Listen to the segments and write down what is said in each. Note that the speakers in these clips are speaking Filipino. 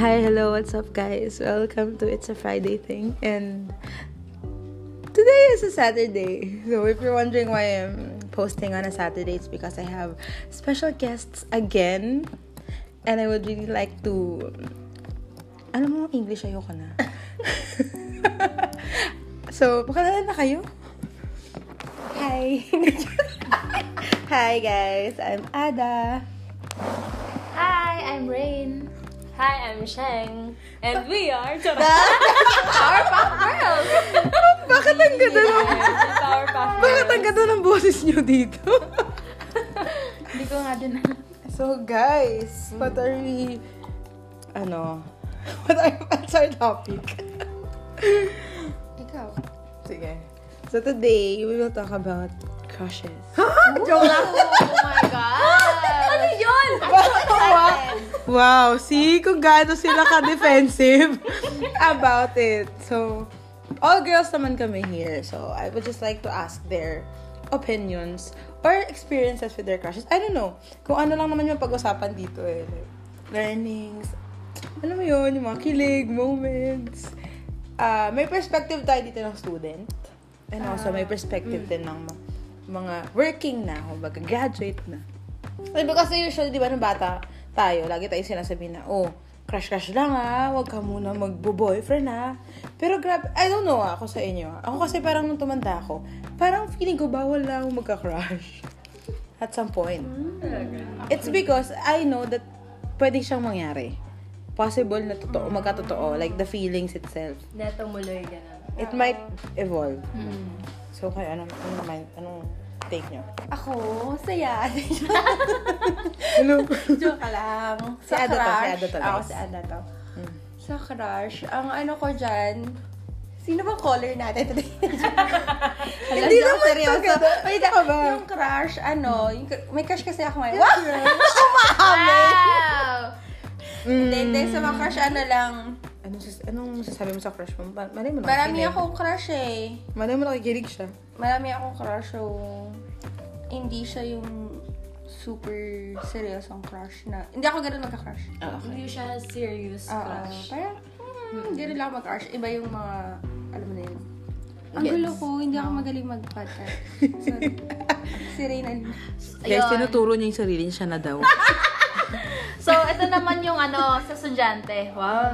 Hi, hello, what's up, guys? Welcome to It's a Friday thing. And today is a Saturday. So, if you're wondering why I'm posting on a Saturday, it's because I have special guests again. And I would really like to. Alam mo, English ayoko na. so, pakilala na kayo. Hi. Hi, guys. I'm Ada. Hi, I'm Rain. Hi, I'm Sheng. And we are Powerpuff Girls! Bakit ang ganda ng... Powerpuff Bakit ang ganda ng boses nyo dito? Hindi ko nga din So guys, what are we ano? What are what's our topic? Ikaw. Sige. So today, we will talk about crushes. Joke lang. Oh my God! ano yun? I'm so excited. Wow, see kung gaano sila ka-defensive about it. So, all girls naman kami here. So, I would just like to ask their opinions or experiences with their crushes. I don't know. Kung ano lang naman yung pag-usapan dito eh. Like, learnings. Alam mo yun, yung mga kilig, moments. Ah, may perspective tayo dito ng student. And also, may perspective din ng mga working na, kumbaga graduate na. Diba kasi usually, di ba, nung bata tayo, lagi tayo sinasabi na, oh, crush-crush lang ah, wag ka muna magbo-boyfriend ah. Pero grab, I don't know ako sa inyo. Ako kasi parang nung tumanda ako, parang feeling ko bawal lang ako magka-crush. At some point. It's because I know that pwede siyang mangyari. Possible na totoo, magkatotoo. Like the feelings itself. Neto muloy ganun. It might evolve. So, kayo, ano, ano naman, anong take nyo? Ako, saya. Ano? Joke lang. Si Ada to, si Ada to, Ako si Ada to. Mm. Sa crush, ang ano ko dyan, Sino bang caller natin today? Hindi naman seryoso. Wait, Ka ba? yung crush, ano, yung, may crush kasi ako ngayon. Wow! Wow! Mm. Hindi, hindi, sa mga crush, ano lang, Anong, sas- anong masasabi mo sa crush mo? Ma- Malay mo marami nakikinig. akong crush eh. Malay mo nakikinig siya. Marami akong crush, so, hindi siya yung super seryosong crush na, hindi ako ganun magka-crush. Ah, okay. Hindi siya serious Oo, crush. parang, hmm, hindi rin lang ako mag-crush. Iba yung mga, alam mo na yun. Ang Gets. gulo ko, hindi ako magaling mag-podcast. Sorry. si Reyna. Guys, Ayun. tinuturo niya yung sarili niya siya na daw. So, ito naman yung ano, sa estudyante. Wow.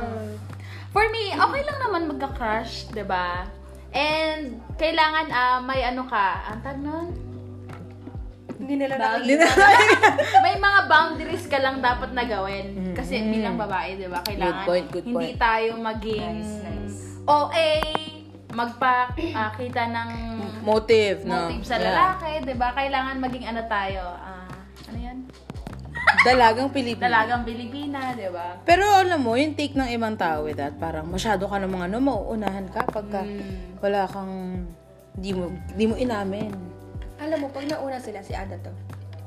For me, okay lang naman magka-crush, 'di ba? And, kailangan ah, may ano ka, ang tag nun? Hindi nila nakikita. may mga boundaries ka lang dapat na gawin. Kasi bilang babae, di ba? Kailangan Good point, good hindi point. tayo maging Nice, nice. OA, magpakita ng Motive, no? motive sa Yeah. lalaki, di ba? Kailangan maging ano tayo, ah? Dalagang Pilipino. Dalagang Pilipina, di ba? Pero alam mo, yung take ng ibang tao with that, parang masyado ka namang ano, mauunahan ka pagka Mm. wala kang, di mo, di mo inamin. Alam mo, pag nauna sila, si Ada to.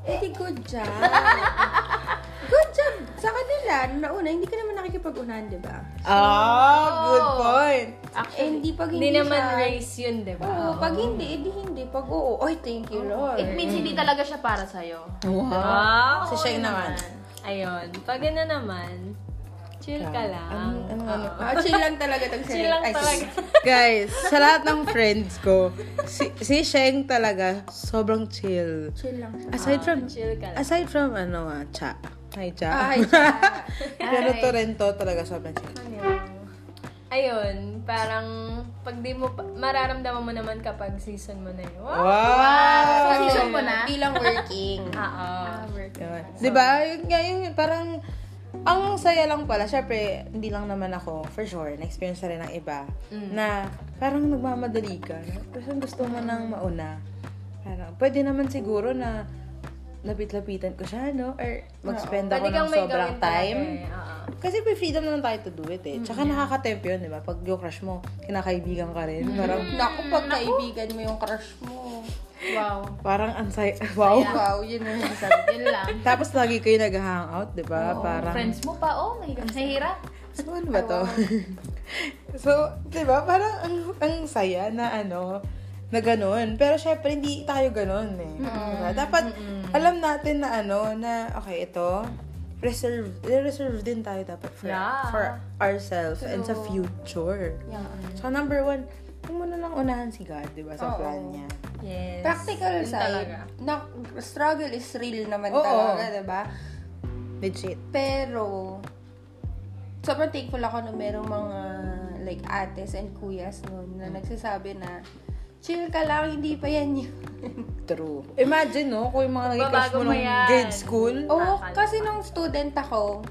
Hindi good job. good job sa kanila. Nung nauna, hindi ka naman nakikipag-unahan, di ba? Ah, good point. Eh, hindi pag hindi, Hindi naman siya- race yun, di ba? Oo, pag hindi, edi hindi. Pag oo, oy, thank you, Lord. It means hindi talaga siya para sa'yo. Wow. Wow! Si Sheng naman. Ayun. Pag ano naman, chill ka lang. Ano, ano, ano? Ah, chill lang talaga tong Chill lang Ay, talaga. Guys, sa lahat ng friends ko, si, si Sheng talaga, sobrang chill. Chill lang siya. Aside from, chill ka lang. aside from, ano ah, cha. Hi, cha. Ay, siya. Pero to rin to talaga sobrang chill. Ayun, parang pag di mo, pa- mararamdaman mo naman kapag season mo na yun. Wow! Wow! So, season mo na? Bilang working. Oo. Yun. Di ba? Yun nga, yun, parang, ang saya lang pala, syempre, hindi lang naman ako, for sure, na-experience na rin ng iba, na parang nagmamadali ka. Kasi gusto mo nang mauna. Parang, pwede naman siguro na lapit-lapitan ko siya, no? Or mag-spend ako ng sobrang time. eh. Oo. Kasi may freedom naman tayo to do it eh. Tsaka nakaka-tempt yun, di ba? Pag yung crush mo, kinakaibigan ka rin. Parang, Naku, pag kaibigan mo yung crush mo. Wow. parang ansay, wow. Wow, yun ang sabi. Yun lang. Tapos lagi kayo nag-hangout, di ba? Parang, Friends mo pa, oh, may mahirap. So, ano ba to? so, di ba, parang ang, ang saya na ano, na ganun. Pero syempre, hindi tayo ganun eh. Diba? Dapat, alam natin na ano, na, okay, ito, reserve, reserve din tayo dapat for, Yeah. for ourselves and sa True. future. Yeah. So, number one, huwag mo na lang unahan si God, di ba, sa Oo. plan niya. Yes. Practical Yun side, talaga. na, struggle is real naman Oo. talaga, diba? Legit. Pero, sobrang thankful ako na merong mga like ates and kuyas noon na nagsasabi na chill ka lang, hindi pa yan yun. True. Imagine, no, kung yung mga naging-crush mo Babago mo nung yan. grade school. Oo, Akala kasi nung student ako,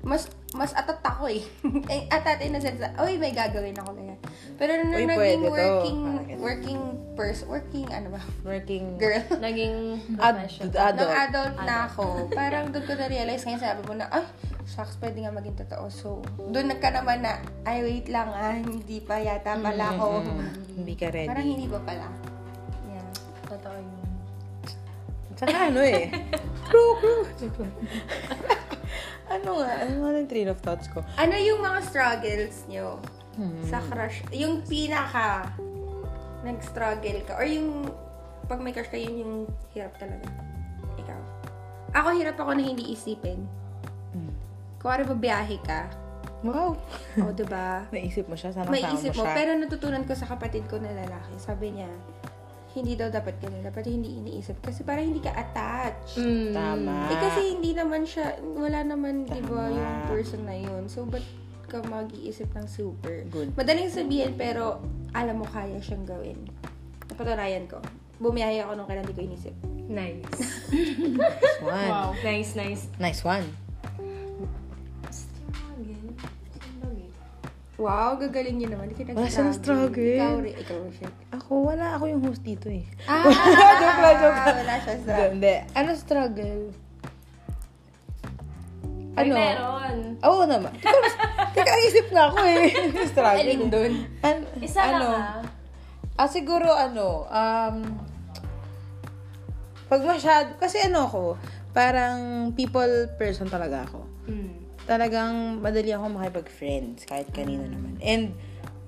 mas mas atat ako eh. eh atat in a sense na, uy, may gagawin ako ganyan. Pero nung Uy, naging pwede to. working, working person, working, ano ba, Working girl, Naging ad- profession. adult. nung adult na ako, parang doon ko na-realize ngayon sabi mo na, ay, shucks, pwede nga maging totoo. So, doon nagka naman na, ay, wait lang ah, hindi pa yata pala ako. Mm, hindi ka ready. Parang hindi pa pala. Yeah. Totoo yun. Saka ano eh. True, true. ano nga? Ano nga yung train of thoughts ko? Ano yung mga struggles nyo Hmm. sa crush? Yung pinaka nag-struggle ka? Or yung pag may crush ka, yun yung hirap talaga? Ikaw. Ako hirap ako na hindi isipin. Kung ano biyahe ka, Wow. o diba? Naisip mo siya? Sana May isip mo mo, siya. pero natutunan ko sa kapatid ko na lalaki. Sabi niya, hindi daw dapat ganun. Dapat hindi iniisip. Kasi parang hindi ka attached. Mm. Tama. Eh kasi hindi naman siya, wala naman, di ba, yung person na yun. So, ba't ka mag-iisip ng super? Good. Madaling sabihin, pero alam mo, kaya siyang gawin. Napatunayan ko. Bumiyahe ako nung kailan di ko inisip. Nice. Nice one. Wow. Nice, nice. Nice one. Wow, gagaling niyo naman. Hindi Wala siyang struggle. Ikaw, rin. ikaw. Ako, wala. Ako yung host dito eh. Ah, Joke lang, joke lang. Wala siya struggle. Hindi. Ano struggle? Ay, Ano? meron. Oo naman. Teka, isip na ako eh. struggle. Alin dun? An- Isa ano? lang ah. Ah, siguro ano, um, pag masyado, kasi ano ako, parang people person talaga ako. Mm. Talagang madali ako makipag-friends, kahit kanino naman. And,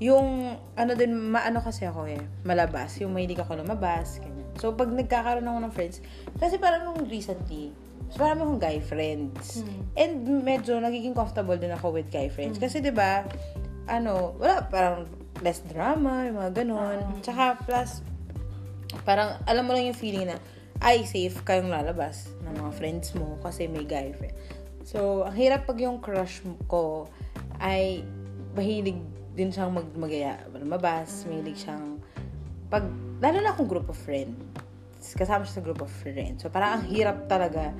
yung, ano din, maano kasi ako eh, malabas. Yung mahilig ako lumabas, ganyan. So, pag nagkakaroon ako ng friends, kasi parang nung recently, so marami akong guy friends. And medyo nagiging comfortable din ako with guy friends. Kasi 'di ba ano, wala, parang less drama, yung mga ganun. Tsaka plus, parang alam mo lang yung feeling na, ay, safe kayong lalabas ng mga friends mo kasi may guy friend. So, ang hirap pag yung crush ko ay mahilig din siyang mag magaya, lumabas, mahilig siyang pag, lalo na akong group of friends, kasama siya sa group of friends. So, parang ang hirap talaga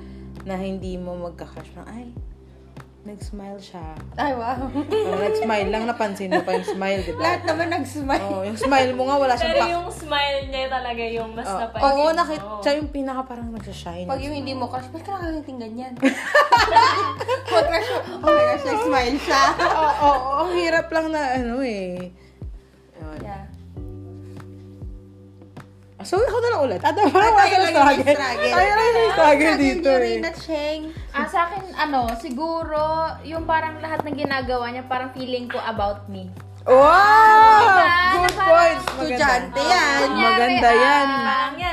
na hindi mo magka-crush na, ay, nag-smile siya. Ay, wow. Oh, nag-smile lang, napansin mo pa yung smile, di ba? Lahat naman nag-smile. Oh, yung smile mo nga, wala siyang Pero yung smile niya talaga yung mas Oh, napansin Oo, mo. nakita, siya yung pinaka parang nagsashine. Pag yung hindi mo crush, ba't ka nakakating ganyan? Pag crush mo, oh my gosh, nag-smile siya. Oo, oo, oo, ang hirap lang na ano eh. So, ako na lang ulit. Ah, Ah, ako na lang struggle. yung struggle. Tayo lang yung struggle dito eh. at. Ah, sa akin, ano, siguro, yung parang lahat ng ginagawa niya, parang feeling ko about me. Wow! Diba? Good Na point. parang Estudyante yan. Maganda yan. ah, Parang yan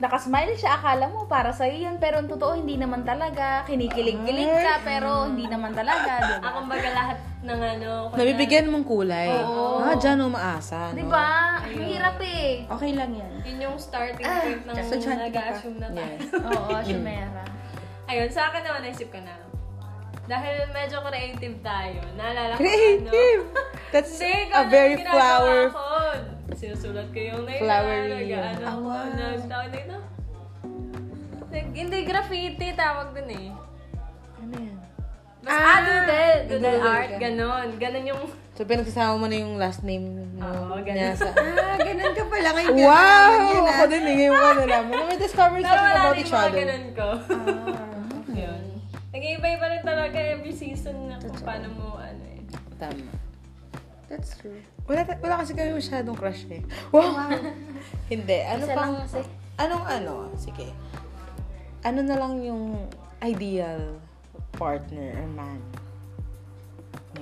nakasmile siya, akala mo para sa'yo yun, pero ang totoo, hindi naman talaga. Kinikilig-kilig ka, pero hindi naman talaga, di ba? Ah, kumbaga lahat ng ano. kunyari- Nabibigyan mong kulay. Oo. Ah, dyan umaasa, no? Di ba? Ang hirap eh. Okay lang yan. Yun yung starting point ng ka pa. nag-assume na tayo. Yes. Oo, Shumera. Ayun, sa akin naman naisip ko na. Dahil medyo creative tayo. Naalala ko Creative! ano. That's Hindi, a very yung ginagawa flower. ko. Sinusulat ko yung name. Flowery Nag, yun. ano, Ah, wow. nag, tawag dito. Nag, hindi graffiti, tawag dun eh. Ano yan? Basta, ah, doodle. Doodle doodle art, ganon. Ganon yung, So, pinagsasama mo na yung last name mo Oo, niya ganun. sa... Ah, ganun ka pala. Ngayon ka Wow! yan, Ako ah. din eh. Ngayon ko nalaman. May discover pero something wala about each mga other. ganon ko. Ah. Yun. Nag-iiba-iba rin talaga every season na kung paano mo, ano eh. Tama. That's true. Wala, wala kasi kami masyadong crush eh. Wow! Hindi. Ano Isa pang... kasi. Anong ano? Sige. Ano na lang yung ideal partner or man?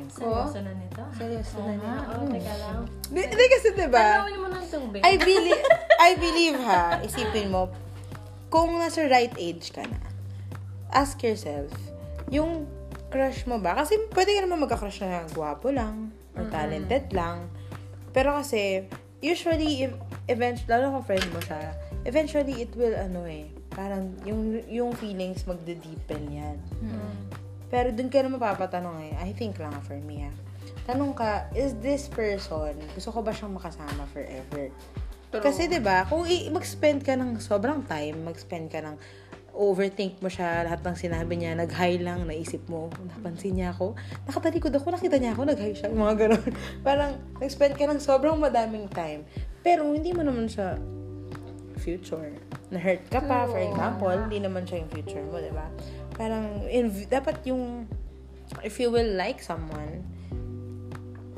Seryoso na nito. Seryoso na nga. niya. Oo, teka lang. Di, di kasi diba? Tanawin mo ng tubig. I believe, I believe ha, isipin mo, kung nasa right age ka na, ask yourself, yung crush mo ba? Kasi pwede ka naman magka-crush na gwapo lang, or talented lang. Pero kasi, usually, if, eventually, lalo kung friend mo siya, eventually, it will, ano eh, parang, yung, yung feelings magde-deepen yan. Pero dun ka na mapapatanong eh, I think lang for me ah. Tanong ka, is this person, gusto ko ba siyang makasama forever? Kasi 'di ba kung i- mag-spend ka ng sobrang time, mag-spend ka ng overthink mo siya, lahat ng sinabi niya, nag-high lang, naisip mo, napansin niya ako, nakatalikod ako, nakita niya ako, nag-high siya, mga ganun. Parang, nag-spend ka ng sobrang madaming time. Pero, hindi mo naman siya future. Na-hurt ka pa, for example, hindi naman siya yung future mo, di ba? Parang, in, dapat yung, if you will like someone,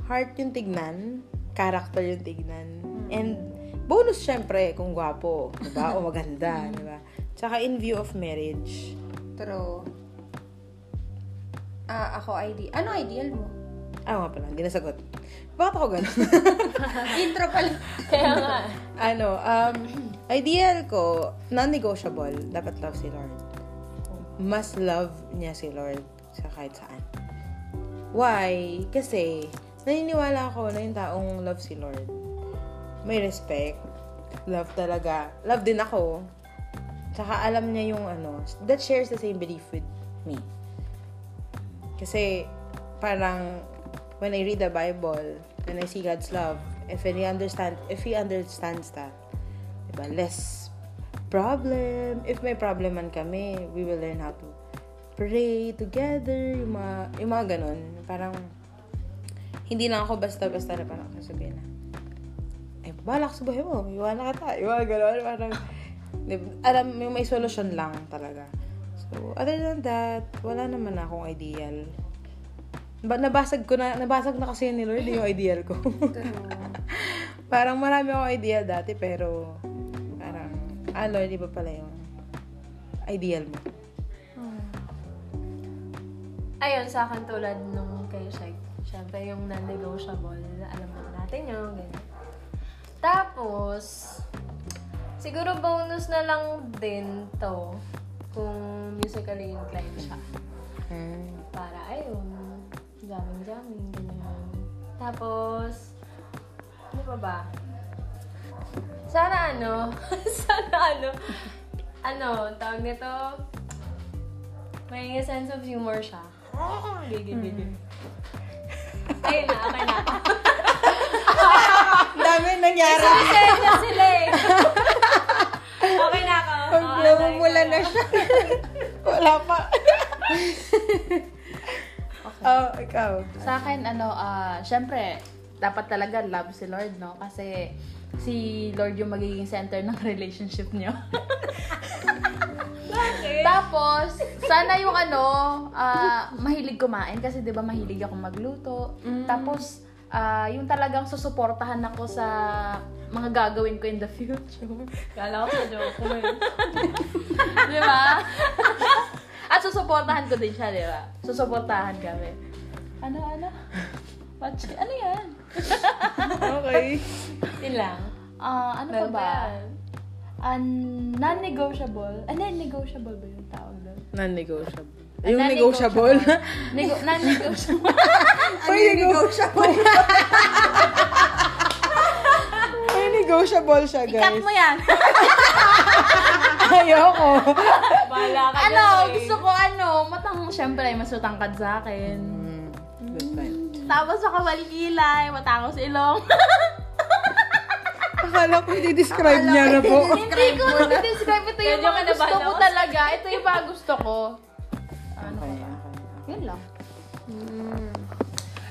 heart yung tignan, character yung tignan, and bonus syempre kung gwapo, di ba? O maganda, di ba? Tsaka in view of marriage. True. Ah, ako ID. Ano ideal mo? Ah, nga pala, hindi nasagot. Bakit ako ganun? Intro pala. Kaya nga. ano, um, ideal ko, non-negotiable, dapat love si Lord. Mas love niya si Lord sa kahit saan. Why? Kasi, naniniwala ako na yung taong love si Lord. May respect. Love talaga. Love din ako. Tsaka alam niya yung ano, that shares the same belief with me. Kasi, parang, when I read the Bible, when I see God's love, if he understand, if he understands that, diba, less problem. If may problem man kami, we will learn how to pray together, yung mga, yung mga ganun. Parang, hindi lang ako basta-basta na parang sasabihin na, eh, balak sa buhay mo, iwanan ka ta, yung mga ganun. Parang, alam, yung may solusyon lang talaga. So, other than that, wala naman akong ideal. Ba, nabasag ko na, nabasag na kasi ni Lord yung ideal ko. parang marami akong ideal dati, pero parang, ah Lord, iba pala yung ideal mo. Ayun, sa akin tulad nung kay Shek. Siyempre, yung non-negotiable. Alam mo natin yun, ganyan. Tapos, siguro bonus na lang din to kung musically inclined siya. Hmm. Para, ayun, jamming-jamming, ganyan. Tapos, ano pa ba? Sana ano, sana ano, ano, tawag nito, may sense of humor siya. Gigil, gigil. Ayun na, okay na. Ang dami nangyari. Pasensya sila eh. Okay na ako. Pag Oo, namumula okay na siya. Wala pa. Oh, ikaw. Sa akin, ano, ah, syempre, dapat talaga love si Lord, no? Kasi si Lord yung magiging center ng relationship niyo. Bakit? Tapos, sana yung ano, ah, mahilig kumain kasi 'di ba mahilig ako magluto. Tapos ah, yung talagang susuportahan ako sa mga gagawin ko in the future. Kala ko sa joke ko eh. 'Di ba? At susuportahan ko din siya, 'di ba? Susuportahan kami. Ano ano? Watch, ano 'yan? Okay. Yun lang. Ah, ano pa ba? yan. Un non-negotiable. Ah, non-negotiable ba yung tawag doon? Non-negotiable. Ah, Yung negotiable. Nego- non-negotiable. May negotiable. Negotiable siya, guys. mo yan. Ayoko. Bahala ka ano, dyan, eh. gusto ko ano, matang, syempre, mas matangkad sa akin. Mm, good point. Tapos sa kawalikilay, matangos ilong. Akala ko i-describe niya na po. Hindi ko na describe ito yung Medyo mga gusto ko ako. talaga. Ito yung mga gusto ko. Ano Okay, ba? okay. Yun lang.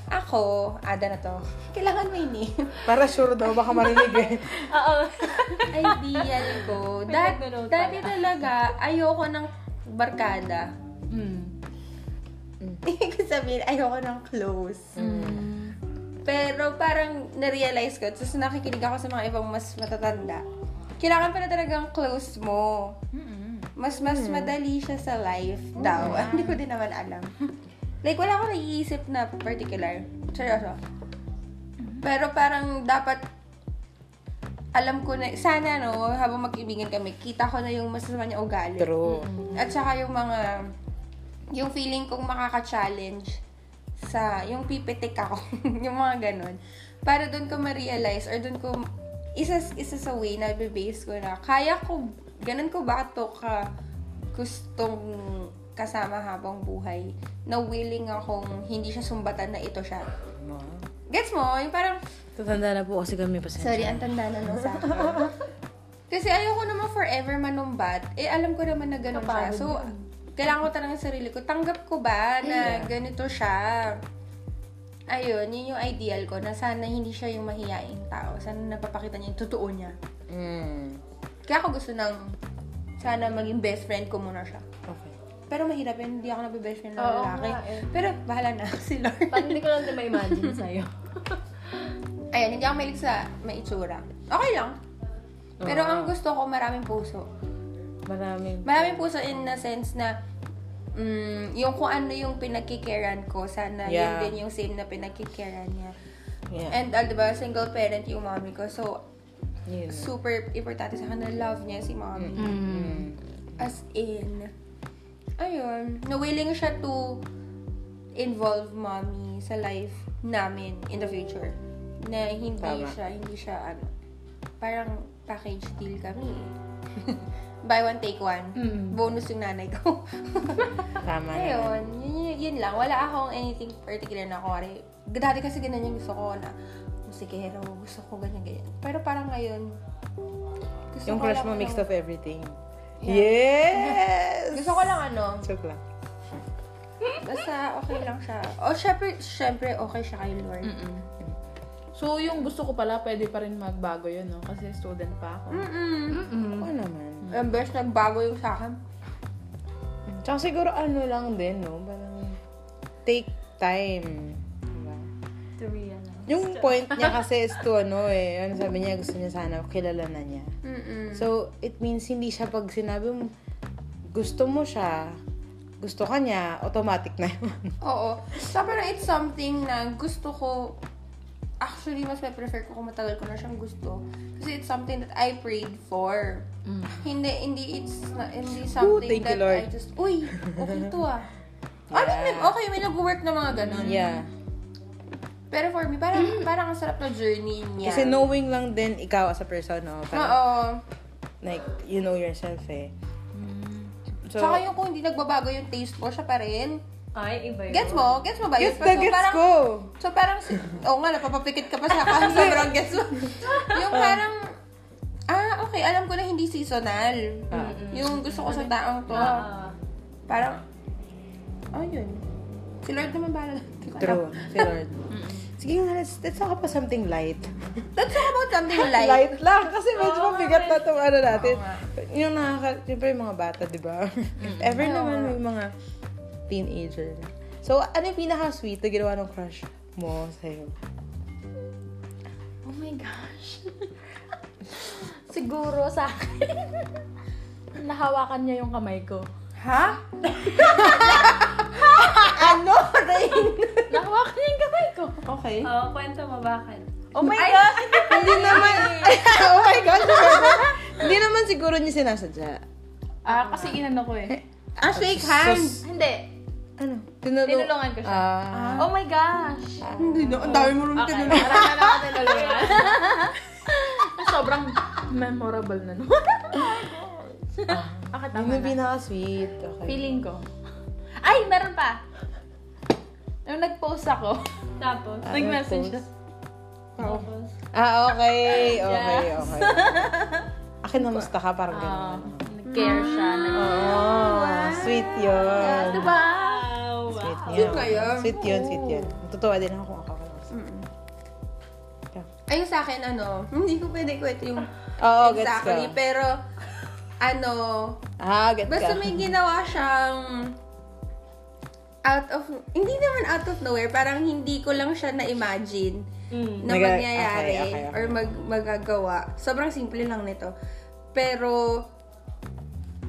Ako, ada na to. Kailangan may name. Para sure daw, baka marinig eh. Oo. Ideal ko. Dat, dati talaga, ayoko ng barkada. Mm. Ibig sabihin, ayoko ng close. Pero parang na-realize ko, tapos nakikinig ako sa mga ibang mas matatanda. Kailangan pala talagang close mo. Mas mas madali siya sa life daw. Hindi ko din naman alam. Like, wala akong naiisip na particular. Seryoso. Pero parang dapat alam ko na, sana no, habang magkaibigan kami, kita ko na yung masasama niya ugali. True. At saka yung mga, yung feeling kong makaka-challenge sa, yung pipitik ako, yung mga ganun. Para doon ko ma-realize or doon ko, isa, isa sa way na base ko na, kaya ko, ganun ko ba to ka gustong kasama habang buhay na willing akong hindi siya sumbatan na ito siya. Gets mo? Yung parang, Tatanda na po kasi kami pasensya. Sorry, ang tanda na nung sa akin. Kasi ayoko naman forever manumbat. Eh, alam ko naman na gano'n siya. So, kailangan ko talaga sa sarili ko. Tanggap ko ba na ganito siya? Ayun, yun yung ideal ko. Na sana hindi siya yung mahihaing tao. Sana napapakita niya yung totoo niya. Mm. Kaya ako gusto ng sana maging best friend ko muna siya. Okay. Pero mahirap yun. Hindi ako nagbe-best friend ng Oo lalaki. nga eh. Pero bahala na si Lord. Parang hindi ko lang din ma-imagine sa'yo. Ayun, hindi ako mahilig sa may itsura. Okay lang. Pero Oo. ang gusto ko, maraming puso. Maraming. Maraming puso in the sense na mm, yung kung ano yung pinagkikaran ko, sana Yeah. yun din yung same na pinagkikaran niya. Yeah. And, uh, diba, single parent yung mommy ko. So, Yun. super importante sa akin na love niya si mommy. Mm. As in, ayun, na willing siya to involve mommy sa life namin in the future. Na hindi Tama. siya, hindi siya, ano, parang package deal kami eh. Buy one, take one. Mm. Bonus yung nanay ko. Tama. Ayun, yun, yun, yun lang. Wala akong anything particular na kuwari. Dati kasi ganun yung gusto ko na musikero, gusto ko ganyan, ganyan. Pero parang ngayon, gusto Yung ko crush mo ng- mixed of everything. Yeah. Yes! Gusto ko lang ano, Joke lang. basta okay lang siya. O, syempre, syempre okay siya kay Lord. Mm-mm. So, yung gusto ko pala, pwede pa rin magbago yun, no? Kasi student pa ako. Mm-mm. Mm-mm. Oo naman. Ang best nagbago yung sa akin. Tsaka siguro ano lang din, no? Parang take time. Diba? To realize. Yung point niya kasi is to ano eh. Ano sabi niya, gusto niya sana kilala na niya. Mm-mm. So, it means hindi siya pag sinabi mo, gusto mo siya, gusto ka niya, automatic na yun. Oo. So, parang it's something na gusto ko, actually, mas may prefer ko kung matagal ko na siyang gusto. Kasi it's something that I prayed for. Mm. Hindi, hindi, it's not, hindi something you, that Lord. I just, uy, okay to ah. I mean, may- okay, may nag-work na mga ganun. Yeah. Pero for me, parang, parang ang sarap na journey niya. Kasi knowing lang din ikaw as a person, no? Parang, Oo. like, you know yourself eh. So, Tsaka yung kung hindi nagbabago yung taste ko, siya pa rin. Ay, iba yun. Gets mo? Gets mo ba yun? gets na So, gets parang, ko! So parang, si- oo nga, napapapikit ka pa sa akin. Sobrang gets mo. Yung parang, ah, okay, alam ko na hindi seasonal. Ah. Yung gusto ko sa taong to. Ah. Parang, oh yun. Si Lord naman alam. True, si Lord. Sige nga, let's, let's talk about something light. Let's talk about something light. light lang, kasi medyo mabigat na itong ano natin. Nga. Yung nakaka, siyempre yung mga bata, di ba? If ever Oo naman may mga teenager. So, ano yung pinaka-sweet na ginawa ng crush mo sa'yo? Oh my gosh. Siguro sa akin. Nahawakan niya yung kamay ko. Ha? ano? Rain? Nahawakan niya yung kamay ko. Okay. Oo, kwento mo bakit? Oh my gosh! hindi naman, oh my gosh! hindi naman siguro niya sinasadya. Ah, kasi inano ko eh. Ah, shake hands. Hindi. Ano? Tinulong, Tinulungan ko siya. Ah. Oh my gosh. Hindi na. Ang dami mo rin Okay, tinulungan. marami na ako tinulungan. Sobrang memorable na naman. Bakit Yun tama yung na? pinaka-sweet. Okay. Feeling ko. Ay, meron pa. Nung nag-post ako, Tapos, Ah, nag-message ako. tapos, Ah, okay. Okay, Yes. okay. Akin namusta ka? Parang Ah, gano'n. nag-care siya. Nag- Oh, sweet yun. diba? wow, wow. Sweet yun. Sweet kayo? Sweet yun, sweet yun. Natutuwa din ako kung ako. Ayun sa akin, ano, hindi ko pwede kwento yung gets exactly. Pero, ano, Ah, gets basta ka. may ginawa siyang out of, hindi naman out of nowhere, parang hindi ko lang siya na-imagine Mm. na Naga- mangyayari okay, okay, okay. or mag, magagawa. Sobrang simple lang nito. Pero,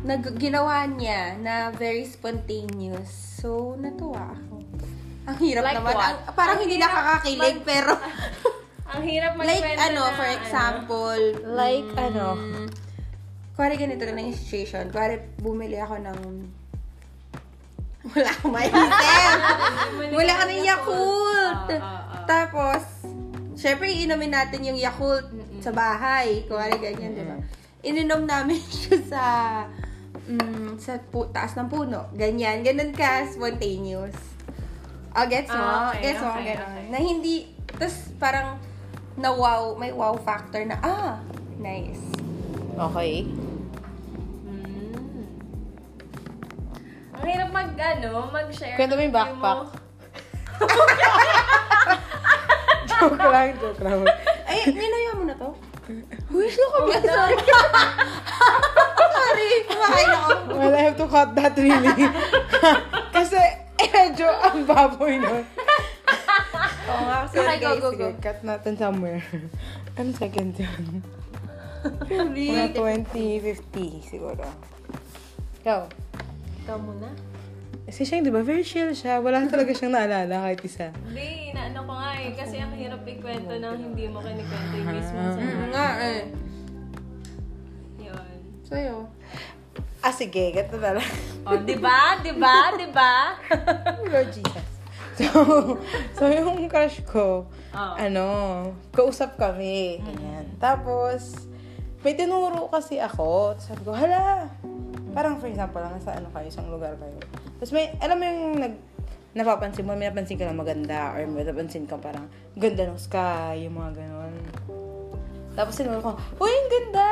nag, ginawa niya na very spontaneous. So, natuwa ako. Ang hirap Like naman. what? Ang, parang hindi nakakakilig, pero... Ang hirap Like, magkwento ano, na, for example, Like, ano? mm, kuwari ganito na yung situation. Kuwari, bumili ako ng wala akong maisip. Wala ka ng Yakult. Ah, ah, ah. Tapos, syempre, iinumin natin yung Yakult sa bahay. Kuwari ganyan, di ba? Ininom namin siya sa mm, sa pu- taas ng puno. Ganyan. Ganun ka, spontaneous. Oh, gets mo? Ah, okay, gets mo? okay, ganun. okay. Na hindi, tapos parang na wow, may wow factor na, ah, nice. Okay. Ang hirap mag, ano, mag-share. Kwento mo ng yung backpack. joke lang, joke lang. Ay, ninuya mo na to? Wish ko kami. Sorry. Sorry, kumakain ako. Well, I have to cut that really. Kasi, eh, medyo ang baboy nun. Oo nga, sorry Okay, go, guys. go, go. Sige, cut natin somewhere. Ano second yun? Really? Mga 2050 siguro. Ikaw. Ikaw muna. Kasi siya, di ba, very chill siya. Wala talaga siyang naalala kahit isa. Hindi, inaano ko nga eh. Kasi ang hirap ikwento nang hindi mo kinikwento yung mismo sa Mm, nga eh. Yun. Sa'yo. Ah, sige, gato na lang. O, di ba? Di ba? Di ba? Lord Jesus. So, so yung crush ko, Oh. ano, kausap kami, ganyan. Tapos, may tinuro kasi ako. Sabi ko, hala, parang for example, lang, nasa ano kayo, isang lugar kayo. Tapos may, alam mo yung nag, napapansin mo, may napansin ka na maganda, or may napansin ka parang, ganda ng sky, yung mga ganon. Tapos sinuro ko, uy, ang ganda!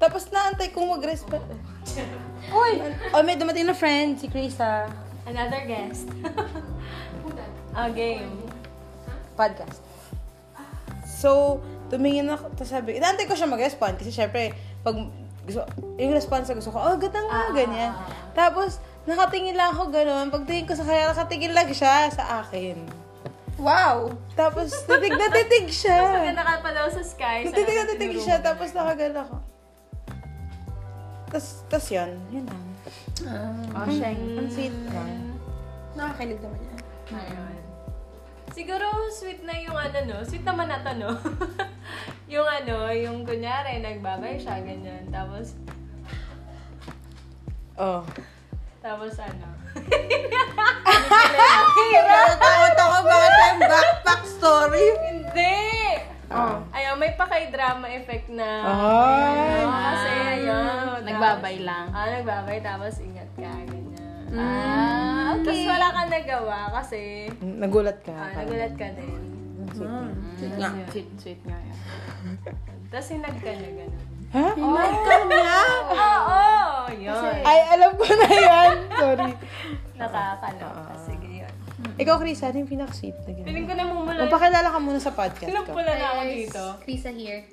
Tapos naantay kong mag-respect. Uy! Oh, may dumating na friend, si Krista. Another guest. A game. podcast. So, tumingin ako, tapos sabi, inaantay ko siya mag-respond kasi syempre, pag gusto, yung response na gusto ko, oh, ganda nga, ganyan. Tapos, nakatingin lang ako gano'n. Pagtingin ko sa kanya, nakatingin lang siya sa akin. Wow! Tapos, titig na titig siya. Maganda ka pa daw sa sky. sa Titig na titig siya, tapos nakagala ko. Tapos, tapos yun, yun lang. Oh, Sheng. Ang sweet lang. Nakakilig naman yan. Ayun. Siguro sweet na yung ano no, sweet naman na to no. yung ano, yung kunyari nagbabay siya ganyan. Tapos Oh. tapos ano. Natatakot ako bakit yung backpack story. Hindi. Oh. Ayun, may pa-kay-drama effect na. Ay. Ano, kasi ayun. Nagbabay lang. Ah, nagbabay tapos ingat ka ganyan. Ah, Tapos okay. wala kang nagawa kasi Nagulat ka. ah, nagulat ka din. Sweet lang. Sweet nga. Sweet, sweet nga yan. Tapos hinag ka niya ganun. Ha? Nagkam niya. Oo, yun. Ay, alam ko na yan. Sorry. Nakakaloka. Sige, yun. Ikaw, Chris, ano yung pinaka-sweet na gano'n? Feeling ko na mumula. Magpakilala ka muna sa podcast Sino ko. pula na ako dito? Krisa here.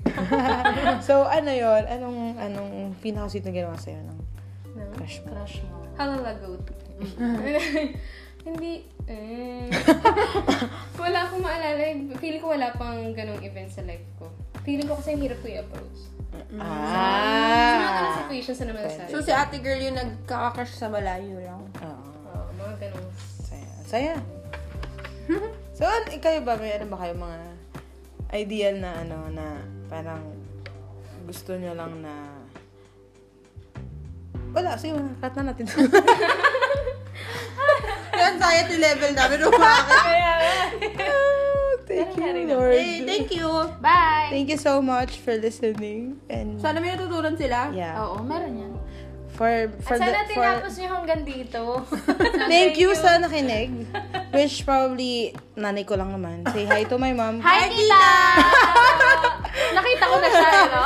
so, ano yon Anong, anong pinaka-sweet na ginawa sa'yo ng crush mo? Crush mo. Halalagoat. Hindi, eh. wala akong maalala. Feeling ko wala pang ganong event sa life ko. Feeling ko kasi hirap ko i-approach. Sa mga ganong Ah! situations na naman sa So, si ate girl yung nagkakakrush sa malayo lang. Oo. Oo, mga ganong. Saya. Saya. so, an, kayo ba? May ano ba kayo mga ideal na ano, na parang gusto nyo lang na wala, sige, cut na natin. Yung anxiety level namin umakit. Kaya nga. Thank you, Lord. Hey, thank you. Bye! Thank you so much for listening. And Sana may natutunan sila. yeah, Oo, meron yan. for for At sana the for tinapos niyo hanggang dito. Thank you sa nakinig. Which probably nanay ko lang naman. Say hi to my mom. Hi, Tita! Nakita ko na siya, no?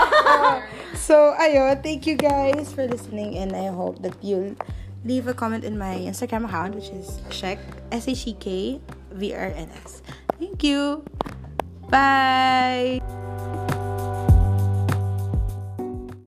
So, ayun, thank you guys for listening and I hope that you'll leave a comment in my Instagram account which is Shek S H E K V R N S. Thank you. Bye.